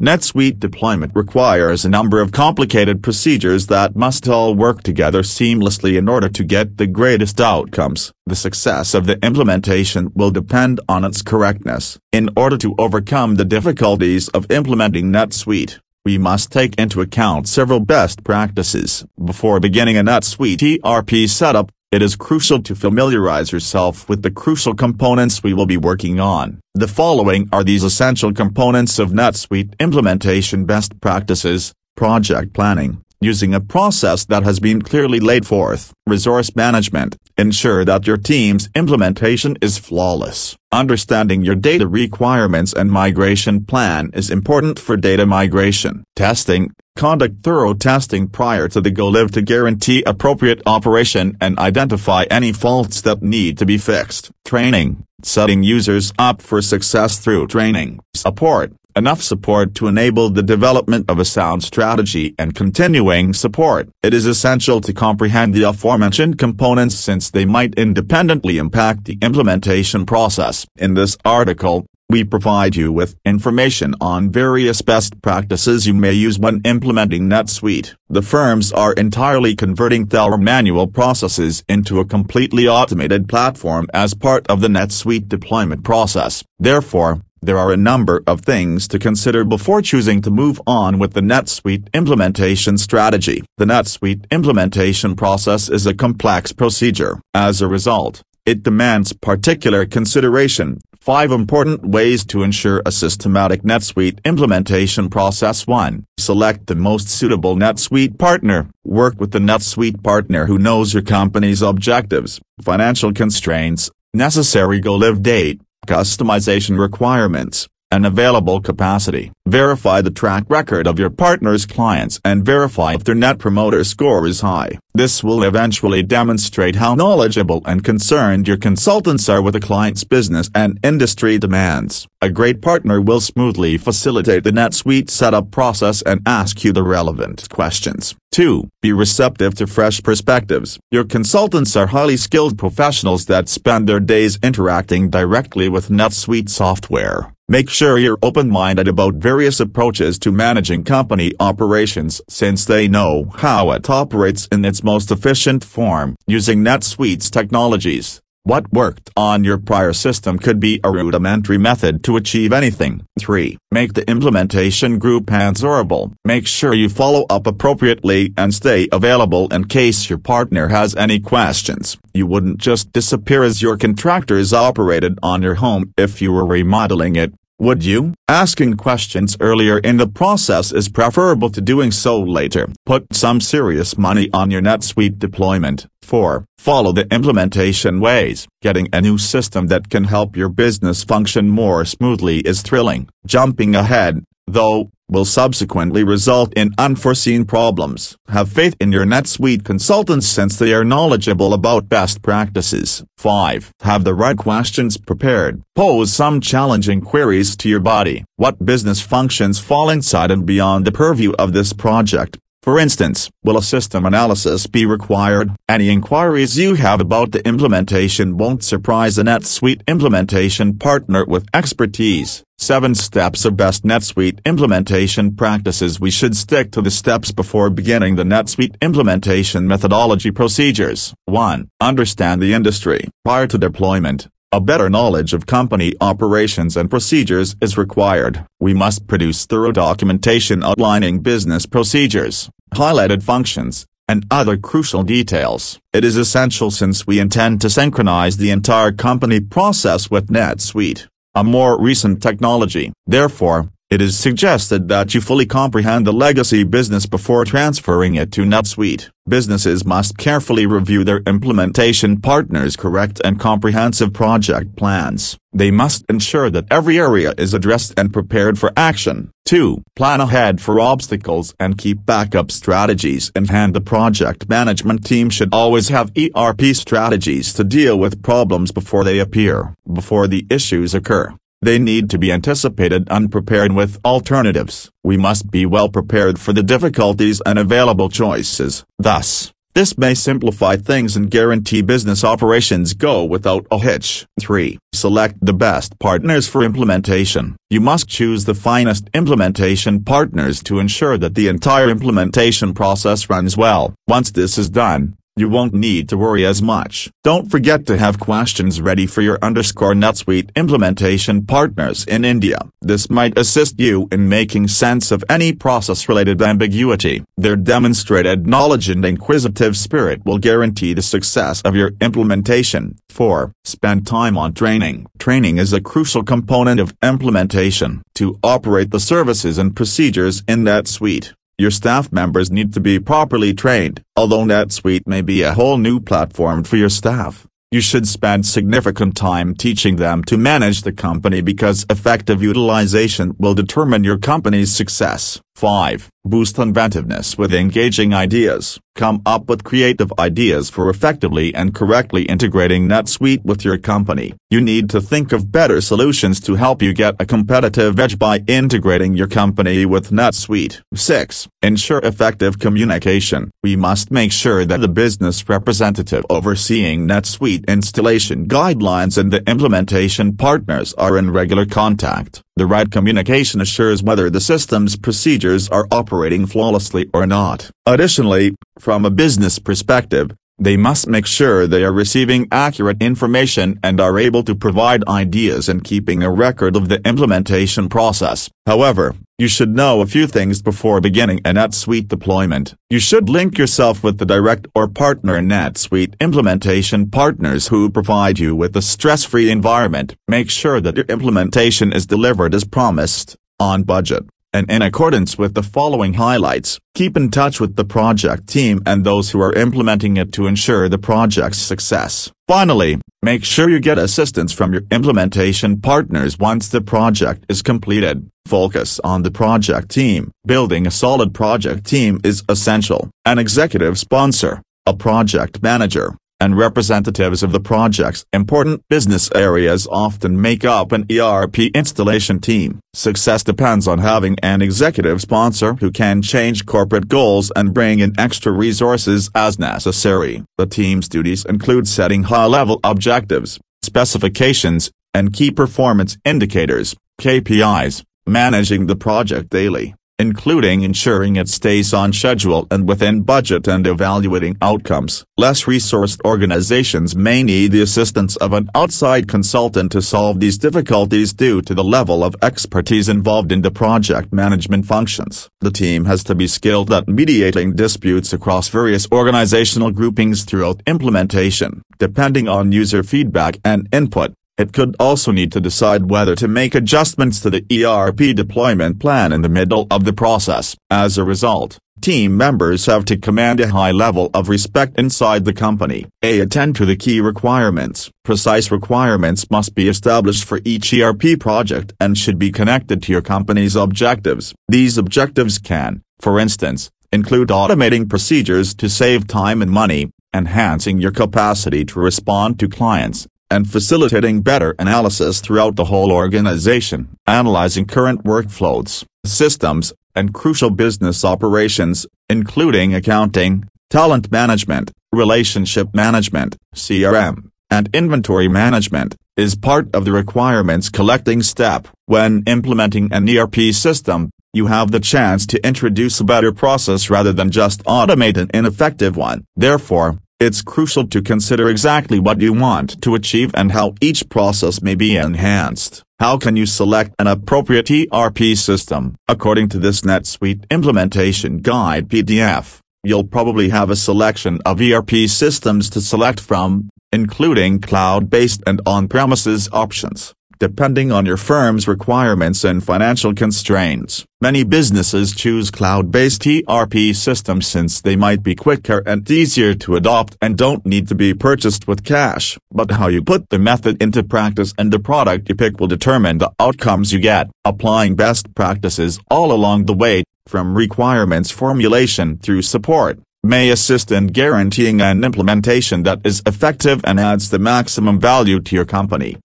NetSuite deployment requires a number of complicated procedures that must all work together seamlessly in order to get the greatest outcomes. The success of the implementation will depend on its correctness. In order to overcome the difficulties of implementing NetSuite, we must take into account several best practices. Before beginning a NetSuite ERP setup, it is crucial to familiarize yourself with the crucial components we will be working on. The following are these essential components of NetSuite implementation best practices, project planning, using a process that has been clearly laid forth. Resource management, ensure that your team's implementation is flawless. Understanding your data requirements and migration plan is important for data migration. Testing, conduct thorough testing prior to the go-live to guarantee appropriate operation and identify any faults that need to be fixed. Training, setting users up for success through training. Support, enough support to enable the development of a sound strategy and continuing support. It is essential to comprehend the aforementioned components since they might independently impact the implementation process. In this article, we provide you with information on various best practices you may use when implementing NetSuite. The firms are entirely converting their manual processes into a completely automated platform as part of the NetSuite deployment process. Therefore, there are a number of things to consider before choosing to move on with the NetSuite implementation strategy. The NetSuite implementation process is a complex procedure. As a result, it demands particular consideration. 5 important ways to ensure a systematic NetSuite implementation process 1. Select the most suitable NetSuite partner. Work with the NetSuite partner who knows your company's objectives, financial constraints, necessary go-live date, customization requirements, and available capacity. Verify the track record of your partner's clients and verify if their net promoter score is high. This will eventually demonstrate how knowledgeable and concerned your consultants are with the client's business and industry demands. A great partner will smoothly facilitate the NetSuite setup process and ask you the relevant questions. 2. Be receptive to fresh perspectives. Your consultants are highly skilled professionals that spend their days interacting directly with NetSuite software. Make sure you're open-minded about various approaches to managing company operations since they know how it operates in its most efficient form. Using NetSuite's technologies, what worked on your prior system could be a rudimentary method to achieve anything. 3. Make the implementation group answerable. Make sure you follow up appropriately and stay available in case your partner has any questions. You wouldn't just disappear as your contractors operated on your home if you were remodeling it, would you? Asking questions earlier in the process is preferable to doing so later. Put some serious money on your NetSuite deployment. 4. Follow the implementation ways. Getting a new system that can help your business function more smoothly is thrilling. Jumping ahead, though, will subsequently result in unforeseen problems. Have faith in your NetSuite consultants since they are knowledgeable about best practices. 5. Have the right questions prepared. Pose some challenging queries to your body. What business functions fall inside and beyond the purview of this project? For instance, will a system analysis be required? Any inquiries you have about the implementation won't surprise a NetSuite implementation partner with expertise. 7 Steps of Best NetSuite Implementation Practices We should stick to the steps before beginning the NetSuite implementation methodology procedures. 1. Understand the industry. Prior to deployment, a better knowledge of company operations and procedures is required. We must produce thorough documentation outlining business procedures, highlighted functions, and other crucial details. It is essential since we intend to synchronize the entire company process with NetSuite, a more recent technology. Therefore, it is suggested that you fully comprehend the legacy business before transferring it to NetSuite. Businesses must carefully review their implementation partners' correct and comprehensive project plans. They must ensure that every area is addressed and prepared for action. 2. Plan ahead for obstacles and keep backup strategies in hand. The project management team should always have ERP strategies to deal with problems before they appear, before the issues occur. They need to be anticipated and prepared with alternatives. We must be well prepared for the difficulties and available choices. Thus, This may simplify things and guarantee business operations go without a hitch. 3. Select the best partners for implementation. You must choose the finest implementation partners to ensure that the entire implementation process runs well. Once this is done, you won't need to worry as much. Don't forget to have questions ready for your underscore NetSuite implementation partners in India. This might assist you in making sense of any process-related ambiguity. Their demonstrated knowledge and inquisitive spirit will guarantee the success of your implementation. 4. Spend time on training. Training is a crucial component of implementation. To operate the services and procedures in NetSuite, your staff members need to be properly trained. Although NetSuite may be a whole new platform for your staff, you should spend significant time teaching them to manage the company because effective utilization will determine your company's success. 5. Boost inventiveness with engaging ideas. Come up with creative ideas for effectively and correctly integrating NetSuite with your company. You need to think of better solutions to help you get a competitive edge by integrating your company with NetSuite. 6. Ensure effective communication. We must make sure that the business representative overseeing NetSuite installation guidelines and the implementation partners are in regular contact. The right communication assures whether the system's procedures are operating flawlessly or not. Additionally, from a business perspective, they must make sure they are receiving accurate information and are able to provide ideas and keeping a record of the implementation process. However, you should know a few things before beginning a NetSuite deployment. You should link yourself with the direct or partner NetSuite implementation partners who provide you with a stress-free environment. Make sure that your implementation is delivered as promised, on budget, and in accordance with the following highlights. Keep in touch with the project team and those who are implementing it to ensure the project's success. Finally, make sure you get assistance from your implementation partners once the project is completed. Focus on the project team. Building a solid project team is essential. An executive sponsor, a project manager, and representatives of the project's important business areas often make up an ERP installation team. Success depends on having an executive sponsor who can change corporate goals and bring in extra resources as necessary. The team's duties include setting high-level objectives, specifications, and key performance indicators, KPIs, managing the project daily including ensuring it stays on schedule and within budget and evaluating outcomes. Less resourced organizations may need the assistance of an outside consultant to solve these difficulties due to the level of expertise involved in the project management functions. The team has to be skilled at mediating disputes across various organizational groupings throughout implementation, depending on user feedback and input. It could also need to decide whether to make adjustments to the ERP deployment plan in the middle of the process. As a result, team members have to command a high level of respect inside the company. A. Attend to the key requirements. Precise requirements must be established for each ERP project and should be connected to your company's objectives. These objectives can, for instance, include automating procedures to save time and money, enhancing your capacity to respond to clients, and facilitating better analysis throughout the whole organization, analyzing current workflows, systems, and crucial business operations, including accounting, talent management, relationship management, CRM, and inventory management, is part of the requirements collecting step. When implementing an ERP system, you have the chance to introduce a better process rather than just automate an ineffective one. Therefore, it's crucial to consider exactly what you want to achieve and how each process may be enhanced. How can you select an appropriate ERP system? According to this NetSuite Implementation Guide PDF, you'll probably have a selection of ERP systems to select from, including cloud-based and on-premises options depending on your firm's requirements and financial constraints. Many businesses choose cloud-based ERP systems since they might be quicker and easier to adopt and don't need to be purchased with cash. But how you put the method into practice and the product you pick will determine the outcomes you get. Applying best practices all along the way, from requirements formulation through support, may assist in guaranteeing an implementation that is effective and adds the maximum value to your company.